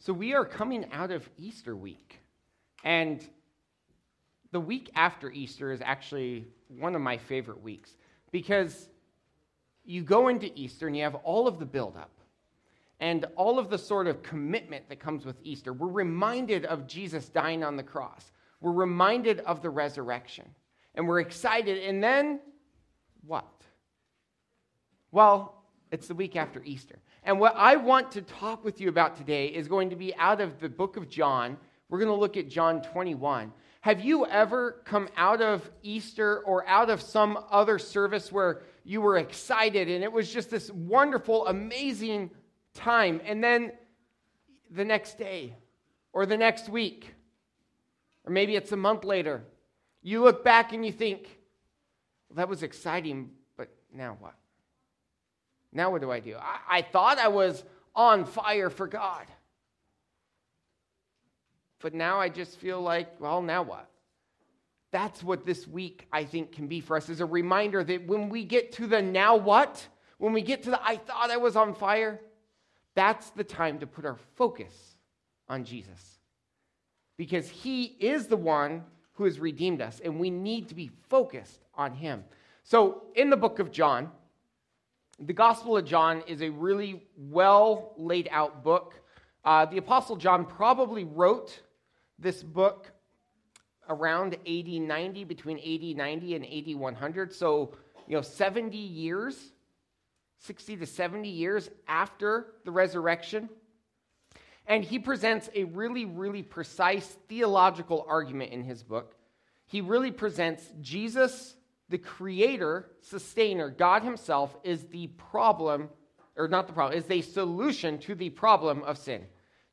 So we are coming out of Easter week. And the week after Easter is actually one of my favorite weeks because you go into Easter and you have all of the buildup and all of the sort of commitment that comes with Easter. We're reminded of Jesus dying on the cross, we're reminded of the resurrection, and we're excited. And then what? Well, it's the week after Easter. And what I want to talk with you about today is going to be out of the book of John. We're going to look at John 21. Have you ever come out of Easter or out of some other service where you were excited and it was just this wonderful, amazing time, and then the next day or the next week, or maybe it's a month later, you look back and you think, well, that was exciting, but now what? Now what do I do? I, I thought I was on fire for God. But now I just feel like, well, now what? That's what this week, I think, can be for us as a reminder that when we get to the now what, when we get to the I thought I was on fire, that's the time to put our focus on Jesus. Because he is the one who has redeemed us, and we need to be focused on him. So, in the book of John, the Gospel of John is a really well laid out book. Uh, the Apostle John probably wrote this book around 80 90, between 80 90 and 80 100. So, you know, 70 years, 60 to 70 years after the resurrection. And he presents a really, really precise theological argument in his book. He really presents Jesus the creator, sustainer, God Himself, is the problem, or not the problem, is the solution to the problem of sin.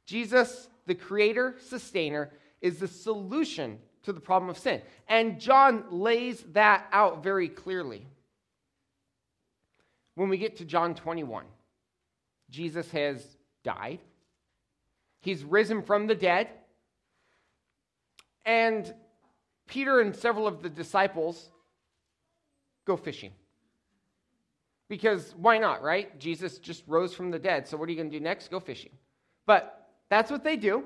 Jesus, the creator, sustainer, is the solution to the problem of sin. And John lays that out very clearly. When we get to John 21, Jesus has died, he's risen from the dead, and Peter and several of the disciples go fishing. Because why not, right? Jesus just rose from the dead. So what are you going to do next? Go fishing. But that's what they do.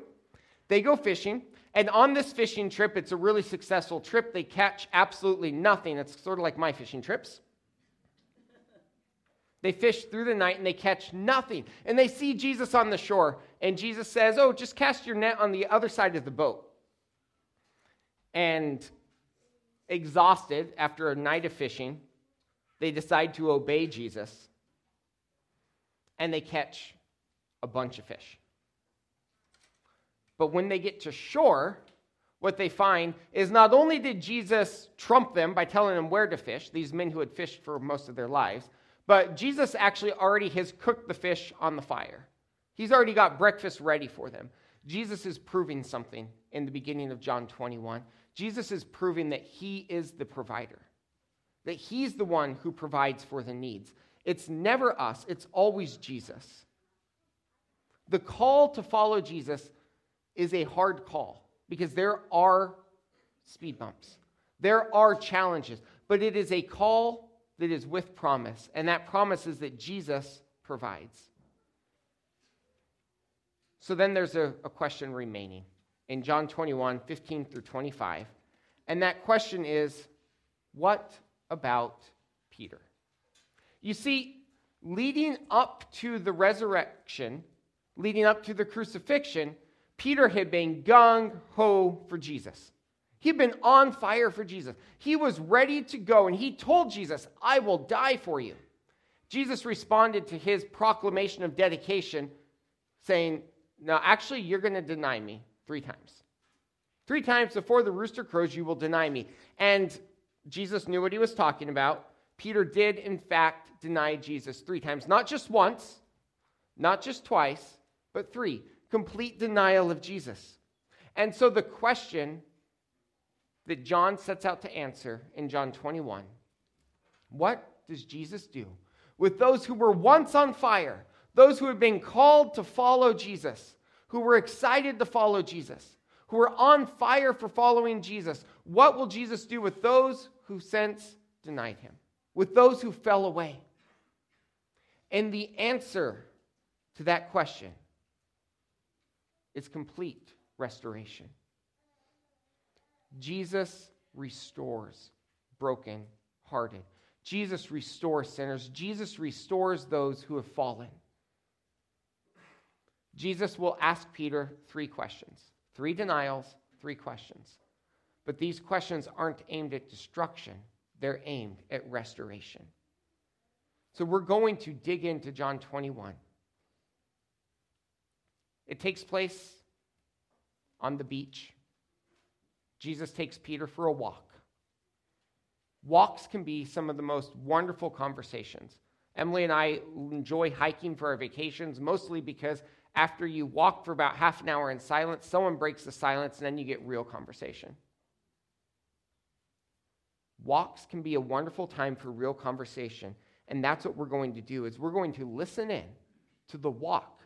They go fishing. And on this fishing trip, it's a really successful trip. They catch absolutely nothing. It's sort of like my fishing trips. They fish through the night and they catch nothing. And they see Jesus on the shore. And Jesus says, Oh, just cast your net on the other side of the boat. And exhausted after a night of fishing, they decide to obey Jesus and they catch a bunch of fish. But when they get to shore, what they find is not only did Jesus trump them by telling them where to fish, these men who had fished for most of their lives, but Jesus actually already has cooked the fish on the fire. He's already got breakfast ready for them. Jesus is proving something in the beginning of John 21. Jesus is proving that he is the provider, that he's the one who provides for the needs. It's never us, it's always Jesus. The call to follow Jesus is a hard call because there are speed bumps, there are challenges, but it is a call that is with promise, and that promise is that Jesus provides. So then there's a, a question remaining in John 21, 15 through 25. And that question is what about Peter? You see, leading up to the resurrection, leading up to the crucifixion, Peter had been gung ho for Jesus. He'd been on fire for Jesus. He was ready to go, and he told Jesus, I will die for you. Jesus responded to his proclamation of dedication, saying, No, actually, you're going to deny me three times. Three times before the rooster crows, you will deny me. And Jesus knew what he was talking about. Peter did, in fact, deny Jesus three times. Not just once, not just twice, but three. Complete denial of Jesus. And so the question that John sets out to answer in John 21 what does Jesus do with those who were once on fire, those who had been called to follow Jesus, who were excited to follow Jesus, who were on fire for following Jesus? What will Jesus do with those who since denied him, with those who fell away? And the answer to that question is complete restoration. Jesus restores broken hearted. Jesus restores sinners. Jesus restores those who have fallen. Jesus will ask Peter three questions three denials, three questions. But these questions aren't aimed at destruction, they're aimed at restoration. So we're going to dig into John 21. It takes place on the beach. Jesus takes Peter for a walk. Walks can be some of the most wonderful conversations. Emily and I enjoy hiking for our vacations, mostly because after you walk for about half an hour in silence, someone breaks the silence, and then you get real conversation. Walks can be a wonderful time for real conversation, and that's what we're going to do is we're going to listen in to the walk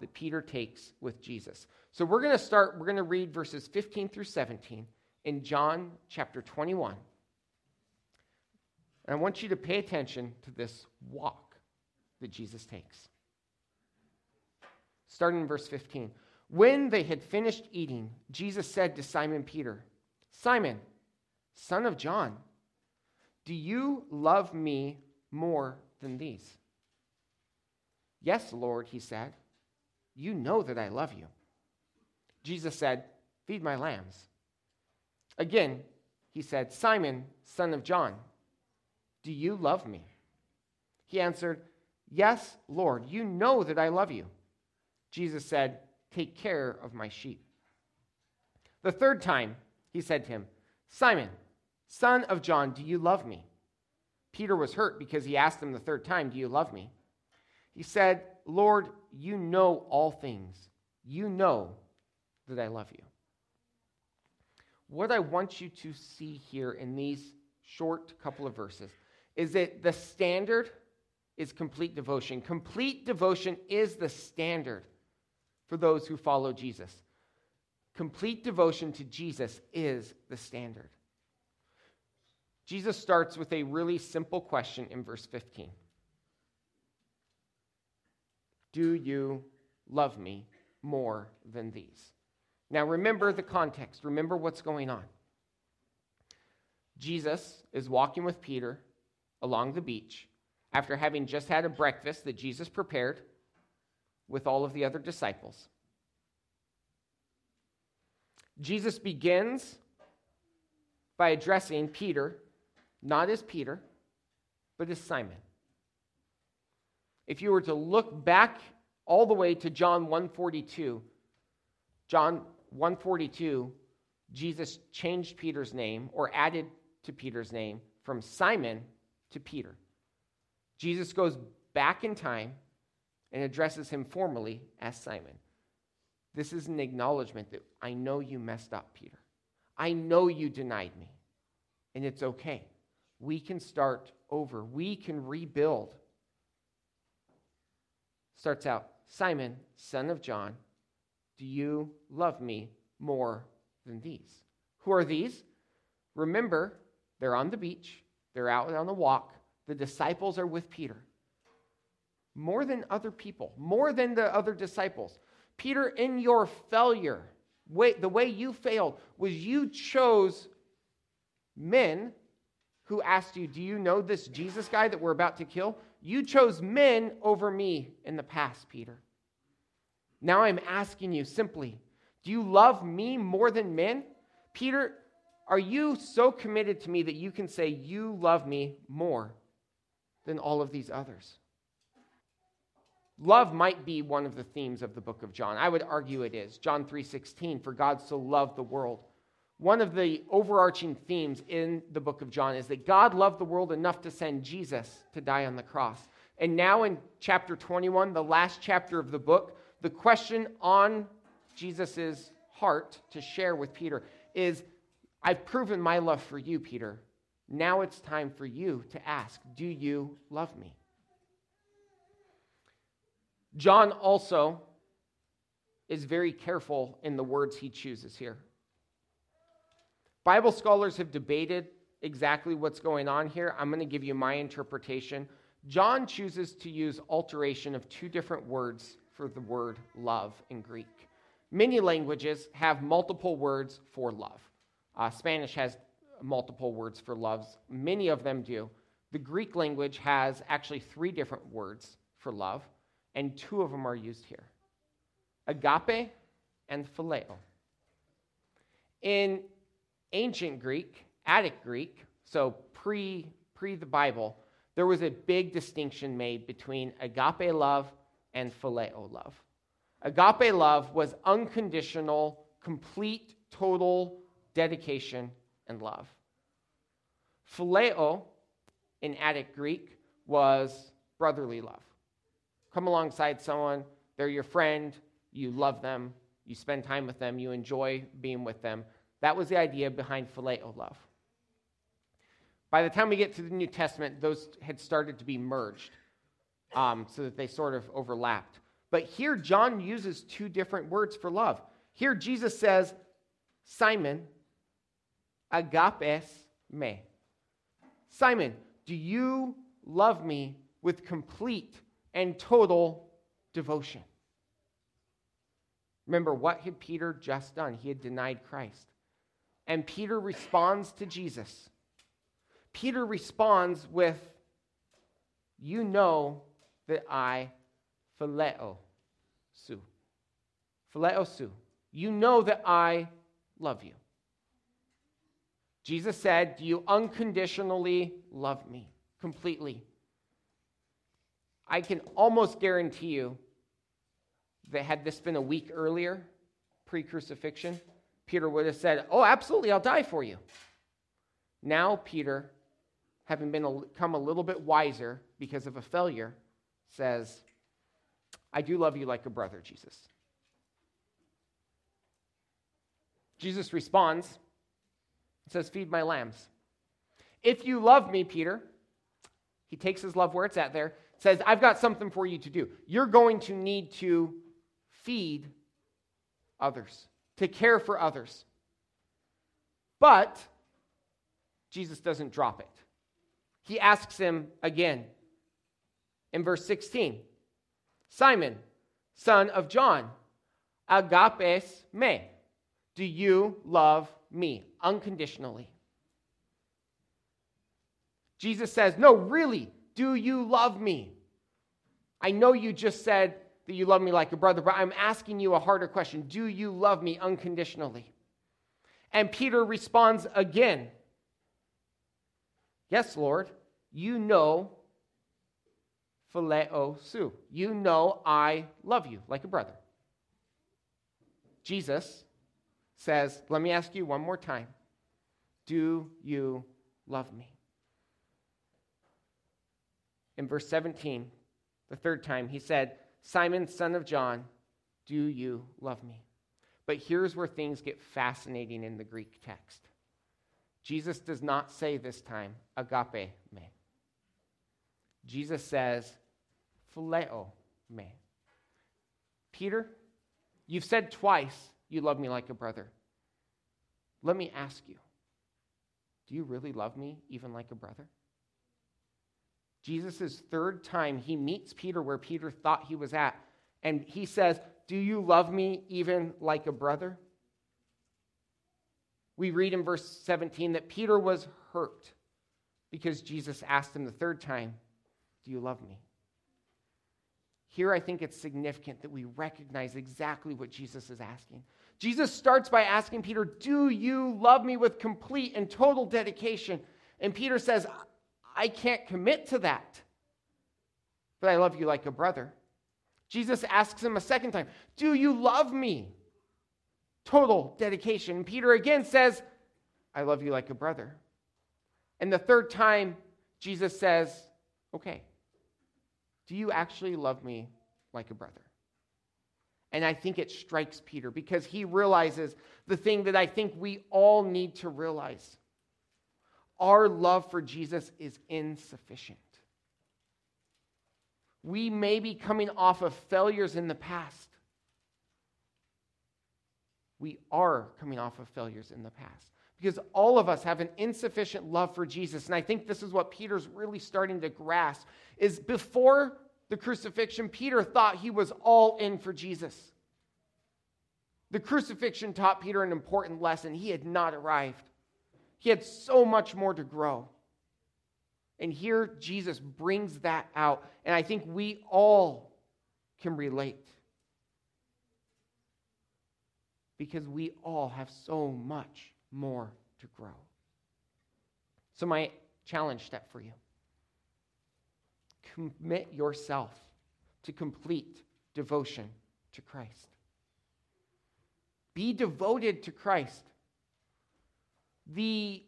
that Peter takes with Jesus. So we're going to start we're going to read verses 15 through 17 in John chapter 21. And I want you to pay attention to this walk that Jesus takes. Starting in verse 15. When they had finished eating, Jesus said to Simon Peter, Simon, son of John, do you love me more than these? Yes, Lord, he said. You know that I love you. Jesus said, Feed my lambs. Again, he said, Simon, son of John, do you love me? He answered, Yes, Lord, you know that I love you. Jesus said, Take care of my sheep. The third time, he said to him, Simon, son of John, do you love me? Peter was hurt because he asked him the third time, Do you love me? He said, Lord, you know all things. You know that I love you. What I want you to see here in these short couple of verses is that the standard is complete devotion. Complete devotion is the standard for those who follow Jesus. Complete devotion to Jesus is the standard. Jesus starts with a really simple question in verse 15 Do you love me more than these? Now, remember the context. Remember what's going on. Jesus is walking with Peter along the beach after having just had a breakfast that Jesus prepared with all of the other disciples. Jesus begins by addressing Peter, not as Peter, but as Simon. If you were to look back all the way to John 142, John 142, Jesus changed Peter's name or added to Peter's name from Simon to Peter. Jesus goes back in time and addresses him formally as Simon. This is an acknowledgement that I know you messed up, Peter. I know you denied me. And it's okay. We can start over, we can rebuild. Starts out Simon, son of John, do you love me more than these? Who are these? Remember, they're on the beach, they're out on the walk. The disciples are with Peter. More than other people, more than the other disciples. Peter, in your failure, the way you failed was you chose men who asked you, Do you know this Jesus guy that we're about to kill? You chose men over me in the past, Peter. Now I'm asking you simply, do you love me more than men? Peter, are you so committed to me that you can say you love me more than all of these others? Love might be one of the themes of the book of John. I would argue it is. John 3:16, for God so loved the world. One of the overarching themes in the book of John is that God loved the world enough to send Jesus to die on the cross. And now in chapter 21, the last chapter of the book, the question on Jesus' heart to share with Peter is I've proven my love for you, Peter. Now it's time for you to ask, Do you love me? John also is very careful in the words he chooses here. Bible scholars have debated exactly what's going on here. I'm going to give you my interpretation. John chooses to use alteration of two different words for the word love in Greek. many languages have multiple words for love. Uh, Spanish has multiple words for loves, many of them do. The Greek language has actually three different words for love, and two of them are used here agape and phileo. In ancient Greek, Attic Greek, so pre, pre the Bible, there was a big distinction made between agape love and phileo love. Agape love was unconditional, complete, total dedication and love. Phileo in Attic Greek was brotherly love. Come alongside someone, they're your friend, you love them, you spend time with them, you enjoy being with them. That was the idea behind phileo love. By the time we get to the New Testament, those had started to be merged um, so that they sort of overlapped. But here, John uses two different words for love. Here, Jesus says, Simon, agapes me. Simon, do you love me with complete and total devotion? Remember, what had Peter just done? He had denied Christ. And Peter responds to Jesus. Peter responds with, You know that I phileo su. Phileo su. You know that I love you. Jesus said, Do you unconditionally love me completely? I can almost guarantee you that had this been a week earlier, pre crucifixion, Peter would have said, Oh, absolutely, I'll die for you. Now, Peter, having been become a little bit wiser because of a failure, says, I do love you like a brother, Jesus. Jesus responds and says, Feed my lambs. If you love me, Peter, he takes his love where it's at there, says, I've got something for you to do. You're going to need to feed others, to care for others. But Jesus doesn't drop it. He asks him again in verse 16 Simon, son of John, agapes me. Do you love me unconditionally? Jesus says, No, really, do you love me? I know you just said that you love me like a brother, but I'm asking you a harder question. Do you love me unconditionally? And Peter responds again Yes, Lord, you know phileo su. You know I love you like a brother. Jesus says, Let me ask you one more time. Do you love me? In verse 17, the third time, he said, Simon, son of John, do you love me? But here's where things get fascinating in the Greek text. Jesus does not say this time, agape me. Jesus says, phileo me. Peter, you've said twice you love me like a brother. Let me ask you, do you really love me even like a brother? Jesus' third time, he meets Peter where Peter thought he was at, and he says, Do you love me even like a brother? We read in verse 17 that Peter was hurt because Jesus asked him the third time, Do you love me? Here, I think it's significant that we recognize exactly what Jesus is asking. Jesus starts by asking Peter, Do you love me with complete and total dedication? And Peter says, I can't commit to that, but I love you like a brother. Jesus asks him a second time, Do you love me? Total dedication. Peter again says, I love you like a brother. And the third time, Jesus says, Okay, do you actually love me like a brother? And I think it strikes Peter because he realizes the thing that I think we all need to realize our love for Jesus is insufficient. We may be coming off of failures in the past. We are coming off of failures in the past because all of us have an insufficient love for Jesus. And I think this is what Peter's really starting to grasp is before the crucifixion, Peter thought he was all in for Jesus. The crucifixion taught Peter an important lesson. He had not arrived, he had so much more to grow. And here Jesus brings that out. And I think we all can relate. Because we all have so much more to grow. So, my challenge step for you commit yourself to complete devotion to Christ. Be devoted to Christ. The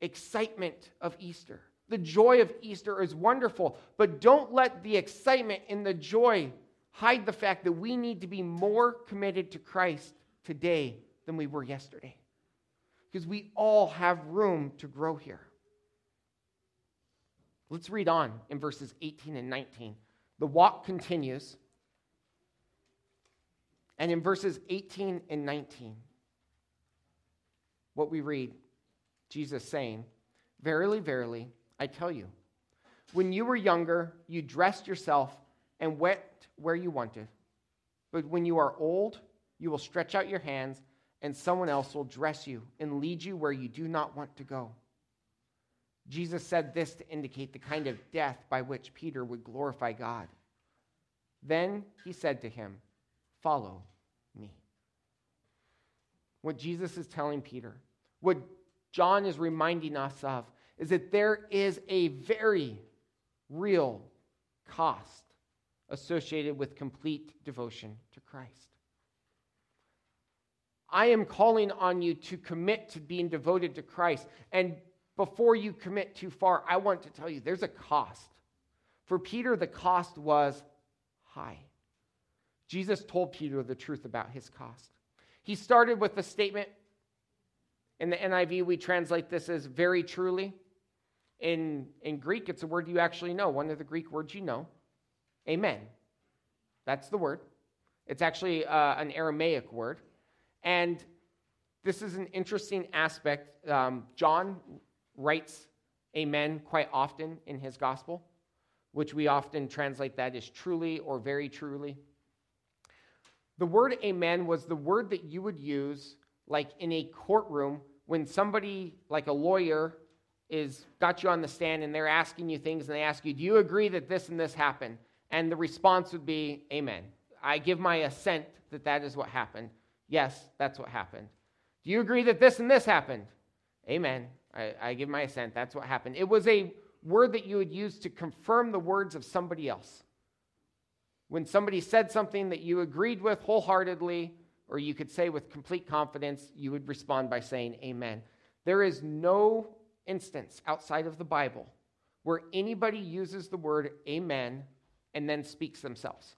excitement of Easter, the joy of Easter is wonderful, but don't let the excitement and the joy hide the fact that we need to be more committed to Christ today than we were yesterday. Because we all have room to grow here. Let's read on in verses 18 and 19. The walk continues. And in verses 18 and 19, what we read, Jesus saying, Verily, verily, I tell you, when you were younger, you dressed yourself and went where you wanted. But when you are old, you will stretch out your hands, and someone else will dress you and lead you where you do not want to go. Jesus said this to indicate the kind of death by which Peter would glorify God. Then he said to him, Follow me. What Jesus is telling Peter, what John is reminding us of, is that there is a very real cost associated with complete devotion to Christ. I am calling on you to commit to being devoted to Christ. And before you commit too far, I want to tell you there's a cost. For Peter, the cost was high. Jesus told Peter the truth about his cost. He started with the statement in the NIV, we translate this as very truly. In, in Greek, it's a word you actually know, one of the Greek words you know. Amen. That's the word. It's actually uh, an Aramaic word. And this is an interesting aspect. Um, John writes amen quite often in his gospel, which we often translate that as truly or very truly. The word amen was the word that you would use like in a courtroom when somebody like a lawyer is got you on the stand and they're asking you things and they ask you, "Do you agree that this and this happened?" And the response would be, "Amen." I give my assent that that is what happened. Yes, that's what happened. Do you agree that this and this happened? Amen. I, I give my assent. That's what happened. It was a word that you would use to confirm the words of somebody else. When somebody said something that you agreed with wholeheartedly, or you could say with complete confidence, you would respond by saying, Amen. There is no instance outside of the Bible where anybody uses the word amen and then speaks themselves.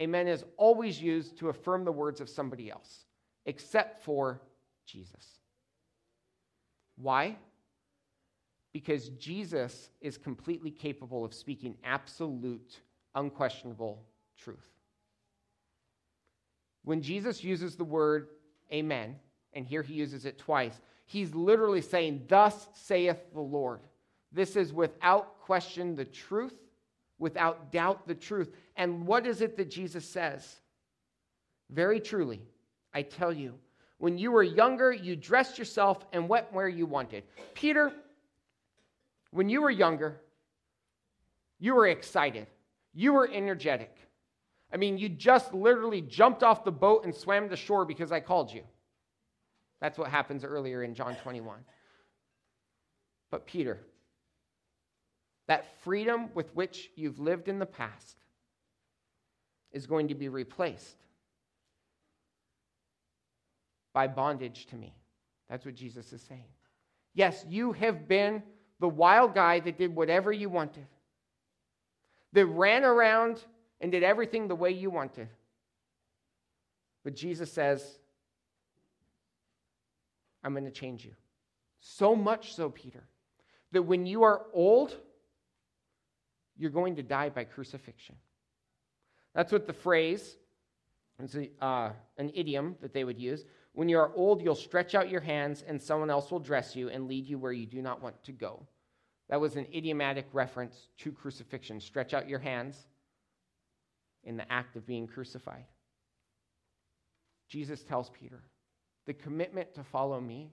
Amen is always used to affirm the words of somebody else, except for Jesus. Why? Because Jesus is completely capable of speaking absolute, unquestionable truth. When Jesus uses the word amen, and here he uses it twice, he's literally saying, Thus saith the Lord. This is without question the truth, without doubt the truth. And what is it that Jesus says? Very truly, I tell you, when you were younger, you dressed yourself and went where you wanted. Peter, when you were younger, you were excited. You were energetic. I mean, you just literally jumped off the boat and swam to shore because I called you. That's what happens earlier in John 21. But, Peter, that freedom with which you've lived in the past is going to be replaced by bondage to me. That's what Jesus is saying. Yes, you have been the wild guy that did whatever you wanted, that ran around and did everything the way you wanted. But Jesus says, I'm going to change you. So much so, Peter, that when you are old, you're going to die by crucifixion. That's what the phrase, it's a, uh, an idiom that they would use. When you are old, you'll stretch out your hands, and someone else will dress you and lead you where you do not want to go. That was an idiomatic reference to crucifixion. Stretch out your hands in the act of being crucified. Jesus tells Peter, the commitment to follow me,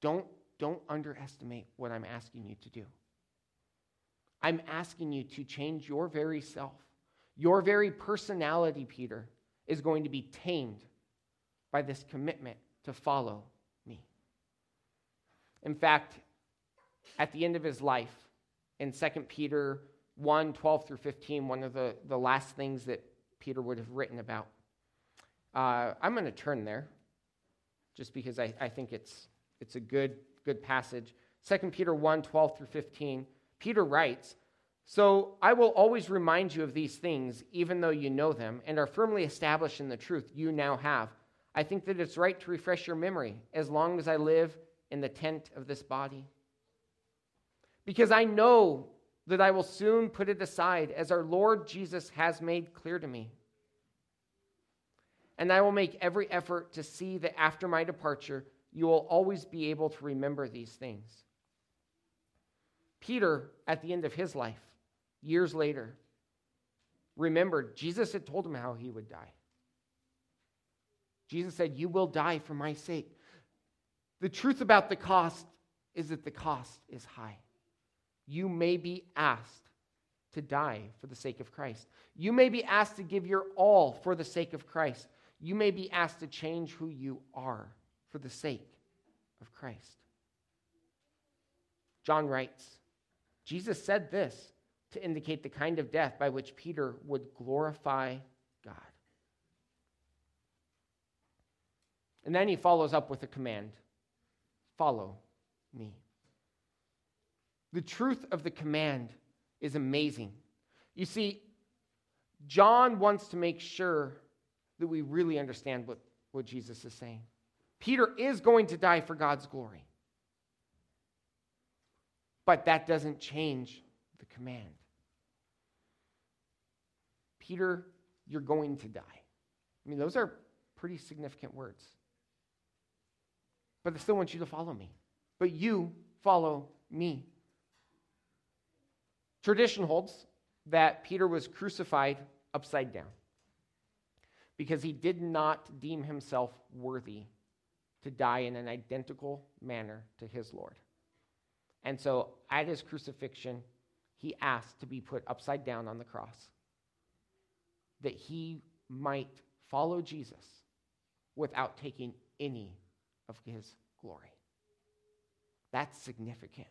don't, don't underestimate what I'm asking you to do. I'm asking you to change your very self. Your very personality, Peter, is going to be tamed by this commitment to follow me. In fact, at the end of his life, in 2 Peter 1 12 through 15, one of the, the last things that Peter would have written about, uh, I'm going to turn there just because I, I think it's, it's a good, good passage. 2 Peter 1 12 through 15, Peter writes, So I will always remind you of these things, even though you know them and are firmly established in the truth you now have. I think that it's right to refresh your memory as long as I live in the tent of this body. Because I know that I will soon put it aside, as our Lord Jesus has made clear to me and I will make every effort to see that after my departure, you will always be able to remember these things. Peter, at the end of his life, years later, remembered Jesus had told him how he would die. Jesus said, You will die for my sake. The truth about the cost is that the cost is high. You may be asked to die for the sake of Christ. You may be asked to give your all for the sake of Christ you may be asked to change who you are for the sake of Christ. John writes Jesus said this to indicate the kind of death by which Peter would glorify God. And then he follows up with a command follow me. The truth of the command is amazing. You see, John wants to make sure that we really understand what, what Jesus is saying. Peter is going to die for God's glory. But that doesn't change the command. Peter, you're going to die. I mean, those are pretty significant words. But I still want you to follow me. But you follow me. Tradition holds that Peter was crucified upside down because he did not deem himself worthy to die in an identical manner to his Lord. And so at his crucifixion, he asked to be put upside down on the cross that he might follow Jesus without taking any of his glory. That's significant.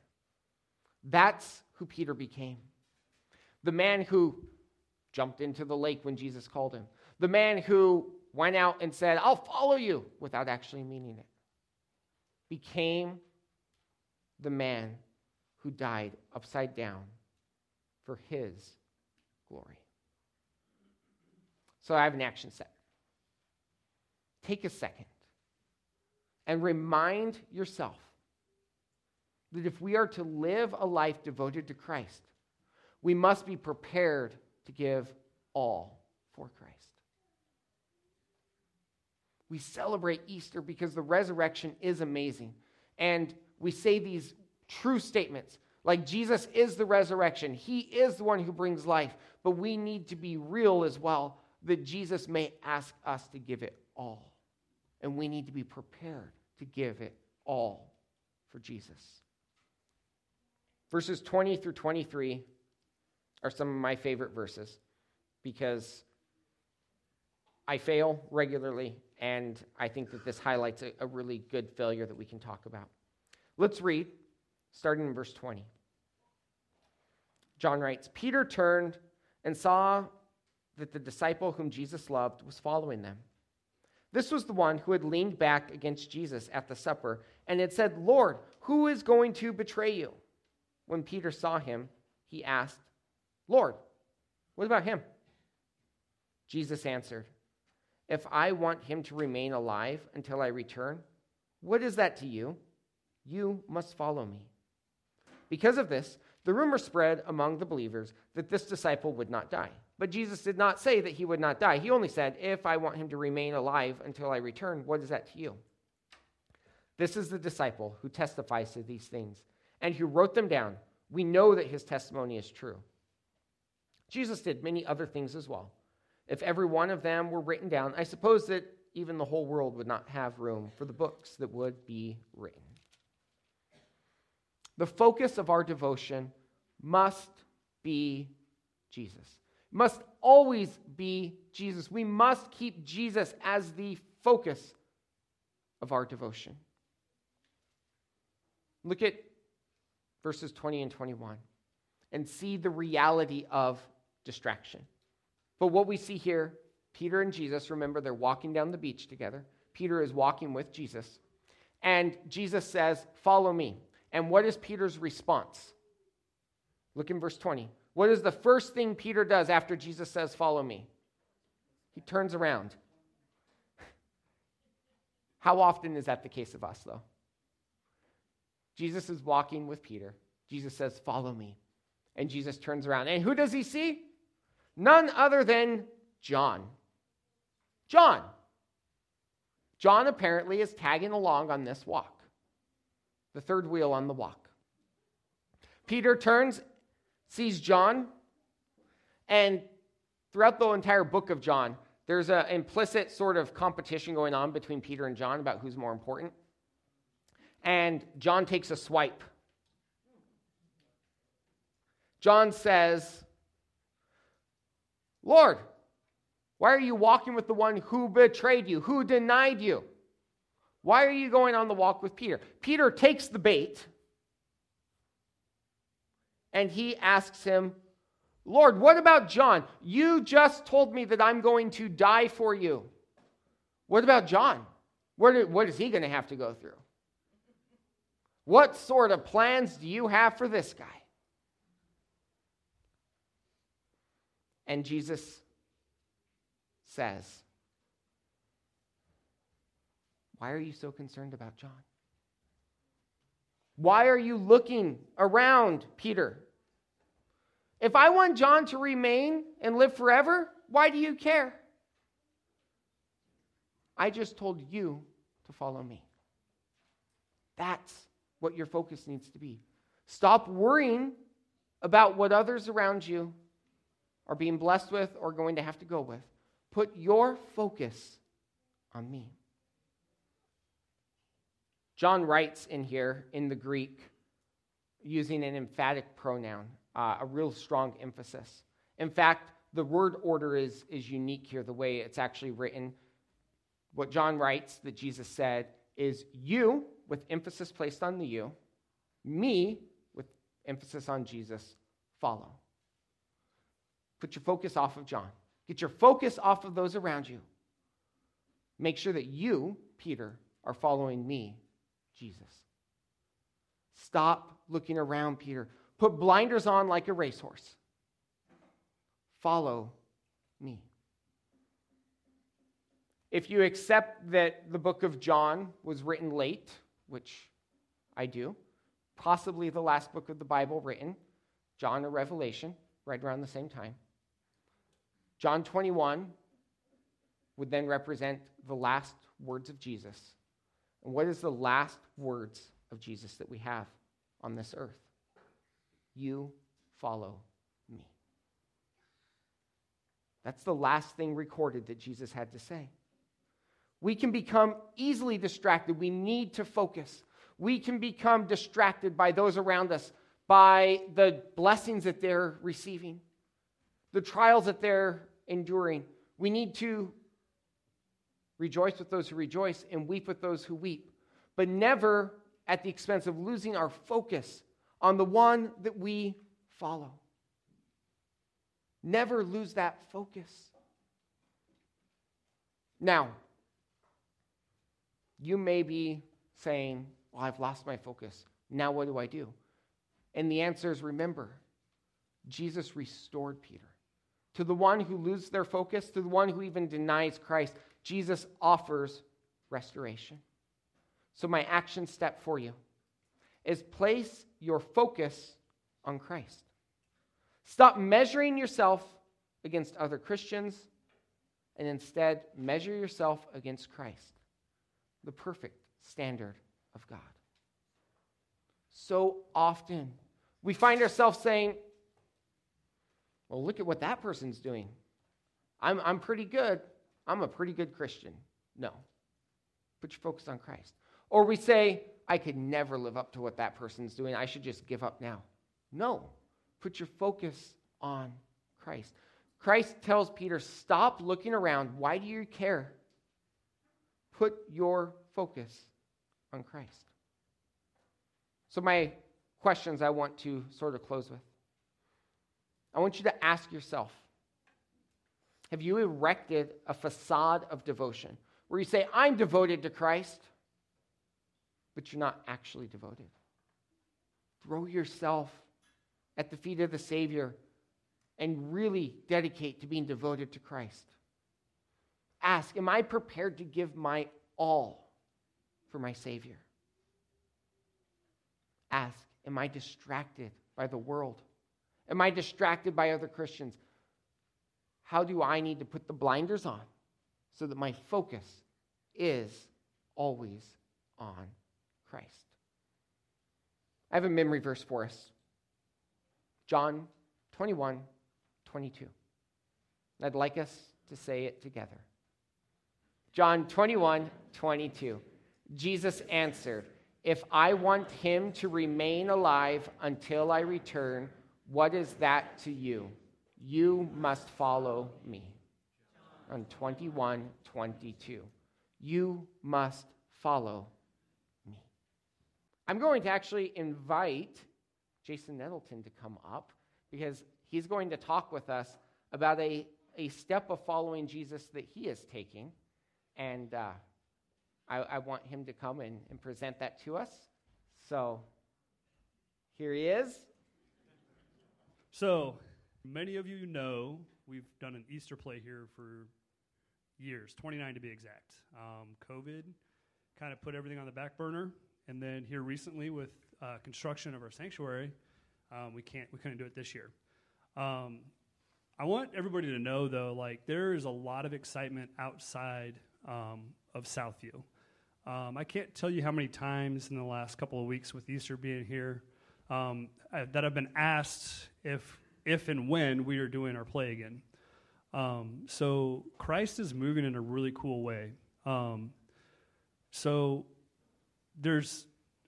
That's who Peter became. The man who jumped into the lake when Jesus called him, the man who went out and said, I'll follow you without actually meaning it, became the man who died upside down for his glory. So I have an action set. Take a second and remind yourself that if we are to live a life devoted to Christ, we must be prepared to give all for Christ. We celebrate Easter because the resurrection is amazing. And we say these true statements like Jesus is the resurrection, He is the one who brings life. But we need to be real as well that Jesus may ask us to give it all. And we need to be prepared to give it all for Jesus. Verses 20 through 23 are some of my favorite verses because I fail regularly and I think that this highlights a, a really good failure that we can talk about. Let's read, starting in verse 20. John writes Peter turned and saw that the disciple whom Jesus loved was following them. This was the one who had leaned back against Jesus at the supper and had said, Lord, who is going to betray you? When Peter saw him, he asked, Lord, what about him? Jesus answered, if I want him to remain alive until I return, what is that to you? You must follow me. Because of this, the rumor spread among the believers that this disciple would not die. But Jesus did not say that he would not die. He only said, If I want him to remain alive until I return, what is that to you? This is the disciple who testifies to these things and who wrote them down. We know that his testimony is true. Jesus did many other things as well if every one of them were written down, I suppose that even the whole world would not have room for the books that would be written. The focus of our devotion must be Jesus. Must always be Jesus. We must keep Jesus as the focus of our devotion. Look at verses 20 and 21 and see the reality of distraction. But what we see here, Peter and Jesus, remember, they're walking down the beach together. Peter is walking with Jesus. And Jesus says, Follow me. And what is Peter's response? Look in verse 20. What is the first thing Peter does after Jesus says, Follow me? He turns around. How often is that the case of us, though? Jesus is walking with Peter. Jesus says, Follow me. And Jesus turns around. And who does he see? None other than John. John. John apparently is tagging along on this walk, the third wheel on the walk. Peter turns, sees John, and throughout the entire book of John, there's an implicit sort of competition going on between Peter and John about who's more important. And John takes a swipe. John says, Lord, why are you walking with the one who betrayed you, who denied you? Why are you going on the walk with Peter? Peter takes the bait and he asks him, Lord, what about John? You just told me that I'm going to die for you. What about John? What, is he going to have to go through? What sort of plans do you have for this guy? And Jesus says, Why are you so concerned about John? Why are you looking around, Peter? If I want John to remain and live forever, why do you care? I just told you to follow me. That's what your focus needs to be. Stop worrying about what others around you are being blessed with or going to have to go with. Put your focus on me. John writes in here in the Greek using an emphatic pronoun, uh, a real strong emphasis. In fact, the word order is, is unique here, the way it's actually written. What John writes that Jesus said is you, with emphasis placed on the you, me, with emphasis on Jesus, follow. Put your focus off of John. Get your focus off of those around you. Make sure that you, Peter, are following me, Jesus. Stop looking around, Peter. Put blinders on like a racehorse. Follow me. If you accept that the book of John was written late, which I do, possibly the last book of the Bible written, John or Revelation, right around the same time. John 21 would then represent the last words of Jesus. And what is the last words of Jesus that we have on this earth? You follow me. That's the last thing recorded that Jesus had to say. We can become easily distracted. We need to focus. We can become distracted by those around us, by the blessings that they're receiving, the trials that they're enduring. We need to rejoice with those who rejoice and weep with those who weep, but never at the expense of losing our focus on the one that we follow. Never lose that focus. Now, you may be saying, Well, I've lost my focus. Now what do I do? And the answer is remember, Jesus restored Peter. To the one who loses their focus, to the one who even denies Christ, Jesus offers restoration. So, my action step for you is place your focus on Christ. Stop measuring yourself against other Christians and instead measure yourself against Christ, the perfect standard of God. So often we find ourselves saying, well, look at what that person's doing. I'm, I'm pretty good. I'm a pretty good Christian. No. Put your focus on Christ. Or we say, I could never live up to what that person's doing. I should just give up now. No. Put your focus on Christ. Christ tells Peter, Stop looking around. Why do you care? Put your focus on Christ. So, my questions I want to sort of close with. I want you to ask yourself Have you erected a facade of devotion where you say, I'm devoted to Christ, but you're not actually devoted? Throw yourself at the feet of the Savior and really dedicate to being devoted to Christ. Ask, Am I prepared to give my all for my Savior? Ask, Am I distracted by the world? Am I distracted by other Christians? How do I need to put the blinders on so that my focus is always on Christ? I have a memory verse for us John 21 22. I'd like us to say it together. John 21 22. Jesus answered, If I want him to remain alive until I return, what is that to you? You must follow me. On 21 22. You must follow me. I'm going to actually invite Jason Nettleton to come up because he's going to talk with us about a, a step of following Jesus that he is taking. And uh, I, I, want him to come and, and present that to us. So here he is. So, many of you know we've done an Easter play here for years, 29 to be exact. Um, COVID kind of put everything on the back burner, and then here recently with uh, construction of our sanctuary, um, we can't we couldn't do it this year. Um, I want everybody to know though, like there is a lot of excitement outside um, of Southview. Um, I can't tell you how many times in the last couple of weeks with Easter being here um, I, that I've been asked if, if and when we are doing our play again. Um, so Christ is moving in a really cool way. Um, so there's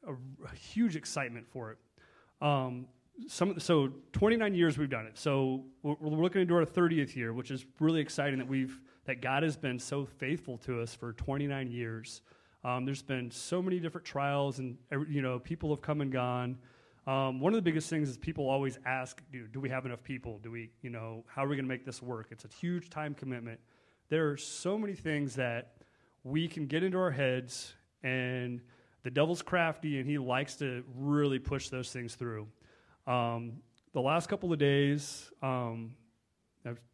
a, a, huge excitement for it. Um, some, so 29 years we've done it. So we're, we're looking into our 30th year, which is really exciting that we've that God has been so faithful to us for 29 years. Um, there's been so many different trials, and you know, people have come and gone. Um, one of the biggest things is people always ask, do, do we have enough people? Do we, you know, how are we going to make this work? It's a huge time commitment. There are so many things that we can get into our heads, and the devil's crafty, and he likes to really push those things through. Um, the last couple of days, um,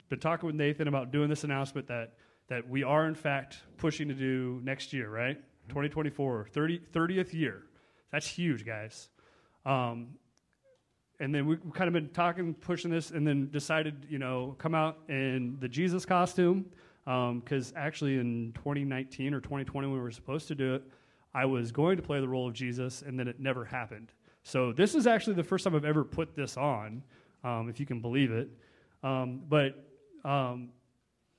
been talking with Nathan about doing this announcement that, that we are, in fact, pushing to do next year, right? Mm-hmm. 2024, 30, 30th year. That's huge, guys. Um, and then we've kind of been talking, pushing this, and then decided, you know, come out in the Jesus costume. Because um, actually, in 2019 or 2020, when we were supposed to do it, I was going to play the role of Jesus, and then it never happened. So this is actually the first time I've ever put this on, um, if you can believe it. Um, but um,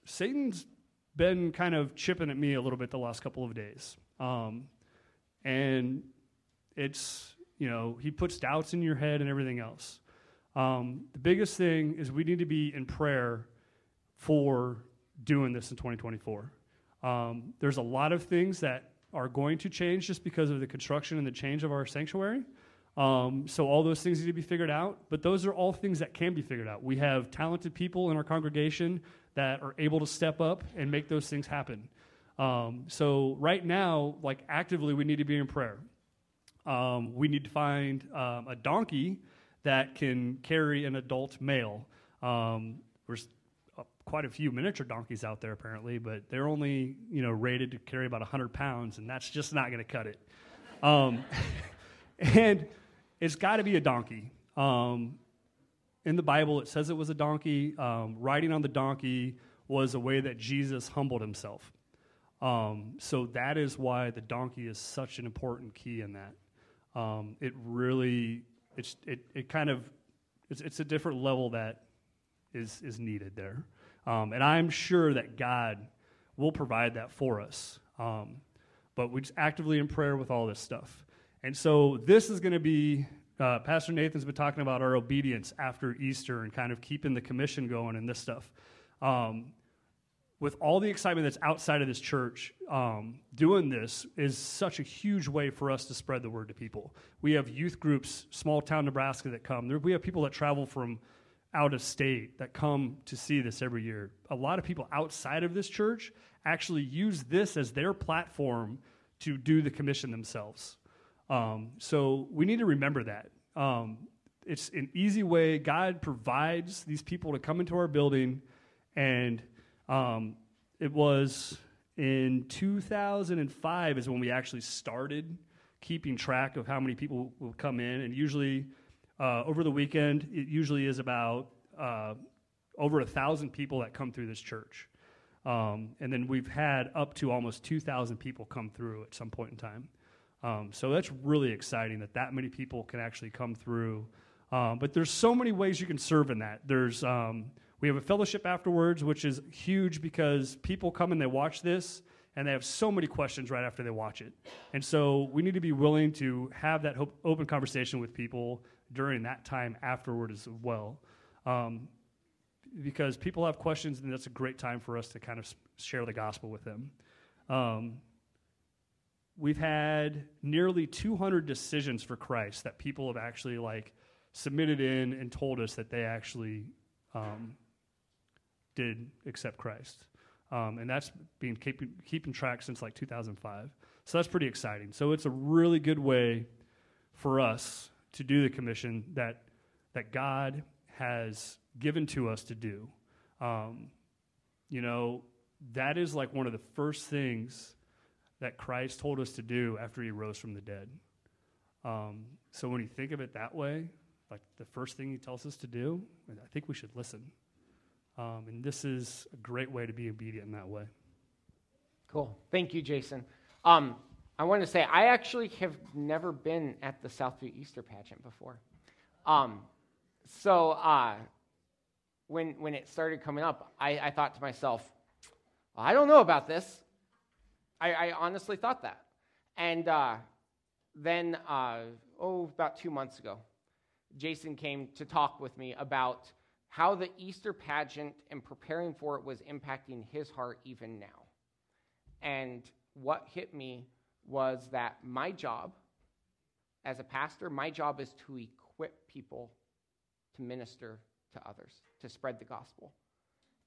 Satan's been kind of chipping at me a little bit the last couple of days, um, and it's you know, he puts doubts in your head and everything else. Um, the biggest thing is we need to be in prayer for doing this in 2024. Um, there's a lot of things that are going to change just because of the construction and the change of our sanctuary. Um, so all those things need to be figured out, but those are all things that can be figured out. We have talented people in our congregation that are able to step up and make those things happen. Um, so right now, like actively, we need to be in prayer. Um, we need to find um, a donkey that can carry an adult male. Um, there's uh, quite a few miniature donkeys out there apparently, but they're only you know rated to carry about 100 pounds, and that's just not going to cut it. Um, and it's got to be a donkey. Um, in the Bible, it says it was a donkey. Um, riding on the donkey was a way that Jesus humbled himself. so that is why the donkey is such an important key in that um, it really it's it, it kind of it's, it's a different level that is is needed there um, and i'm sure that god will provide that for us Um, but we're just actively in prayer with all this stuff. And so this is going to be, uh, Pastor Nathan's been talking about our obedience after Easter and kind of keeping the commission going and this stuff. Um, with all the excitement that's outside of this church, um, doing this is such a huge way for us to spread the word to people. We have youth groups, small town Nebraska, that come. We have people that travel from out of state that come to see this every year. A lot of people outside of this church actually use this as their platform to do the commission themselves. Um, so we need to remember that. Um, it's an easy way. God provides these people to come into our building, and um, it was in 2005 is when we actually started keeping track of how many people will come in, and usually uh, over the weekend, it usually is about uh, over a thousand people that come through this church. Um, and then we've had up to almost 2,000 people come through at some point in time. Um, so that's really exciting that that many people can actually come through. Um, but there's so many ways you can serve in that. There's um, we have a fellowship afterwards, which is huge because people come and they watch this and they have so many questions right after they watch it. And so we need to be willing to have that open conversation with people during that time afterward as well. Um, because people have questions, and that's a great time for us to kind of share the gospel with them. Um, we've had nearly 200 decisions for Christ that people have actually like submitted in and told us that they actually um, did accept Christ. Um, and that's been keeping, keeping track since like 2005. So that's pretty exciting. So it's a really good way for us to do the commission that, that God has given to us to do. Um, you know, that is like one of the first things that Christ told us to do after he rose from the dead. Um, so when you think of it that way, like the first thing he tells us to do, I think we should listen. Um, and this is a great way to be obedient in that way. Cool. Thank you, Jason. Um, I want to say I actually have never been at the Southview Easter pageant before. Um, so uh, when when it started coming up, I, I thought to myself, I don't know about this. I, I honestly thought that, and uh, then uh, oh, about two months ago, Jason came to talk with me about how the Easter pageant and preparing for it was impacting his heart even now. And what hit me was that my job as a pastor, my job is to equip people to minister to others, to spread the gospel.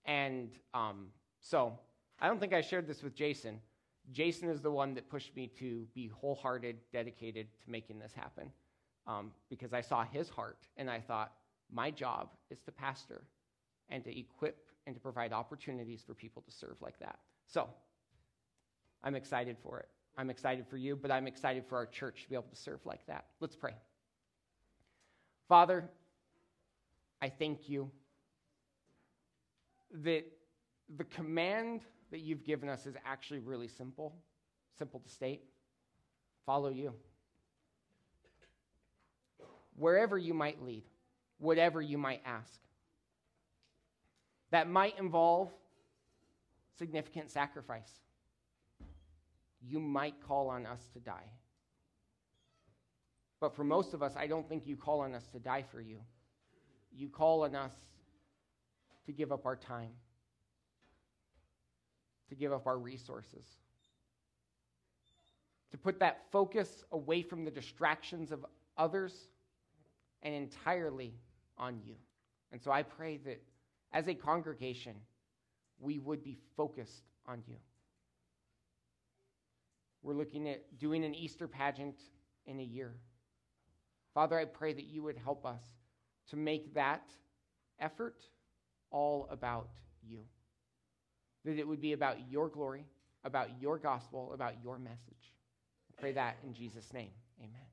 And um, so I don't think I shared this with Jason. Jason is the one that pushed me to be wholehearted, dedicated to making this happen um, because I saw his heart and I thought, my job is to pastor and to equip and to provide opportunities for people to serve like that. So I'm excited for it. I'm excited for you, but I'm excited for our church to be able to serve like that. Let's pray. Father, I thank you that the command that you've given us is actually really simple, simple to state. Follow you. Wherever you might lead, whatever you might ask. That might involve significant sacrifice. You might call on us to die. But for most of us, I don't think you call on us to die for you. You call on us to give up our time, to give up our resources, to put that focus away from the distractions of others and entirely on you. And so I pray that as a congregation, we would be focused on you. We're looking at doing an Easter pageant in a year. Father, I pray that you would help us to make that effort all about you. That it would be about your glory, about your gospel, about your message. I pray that in Jesus' name. Amen.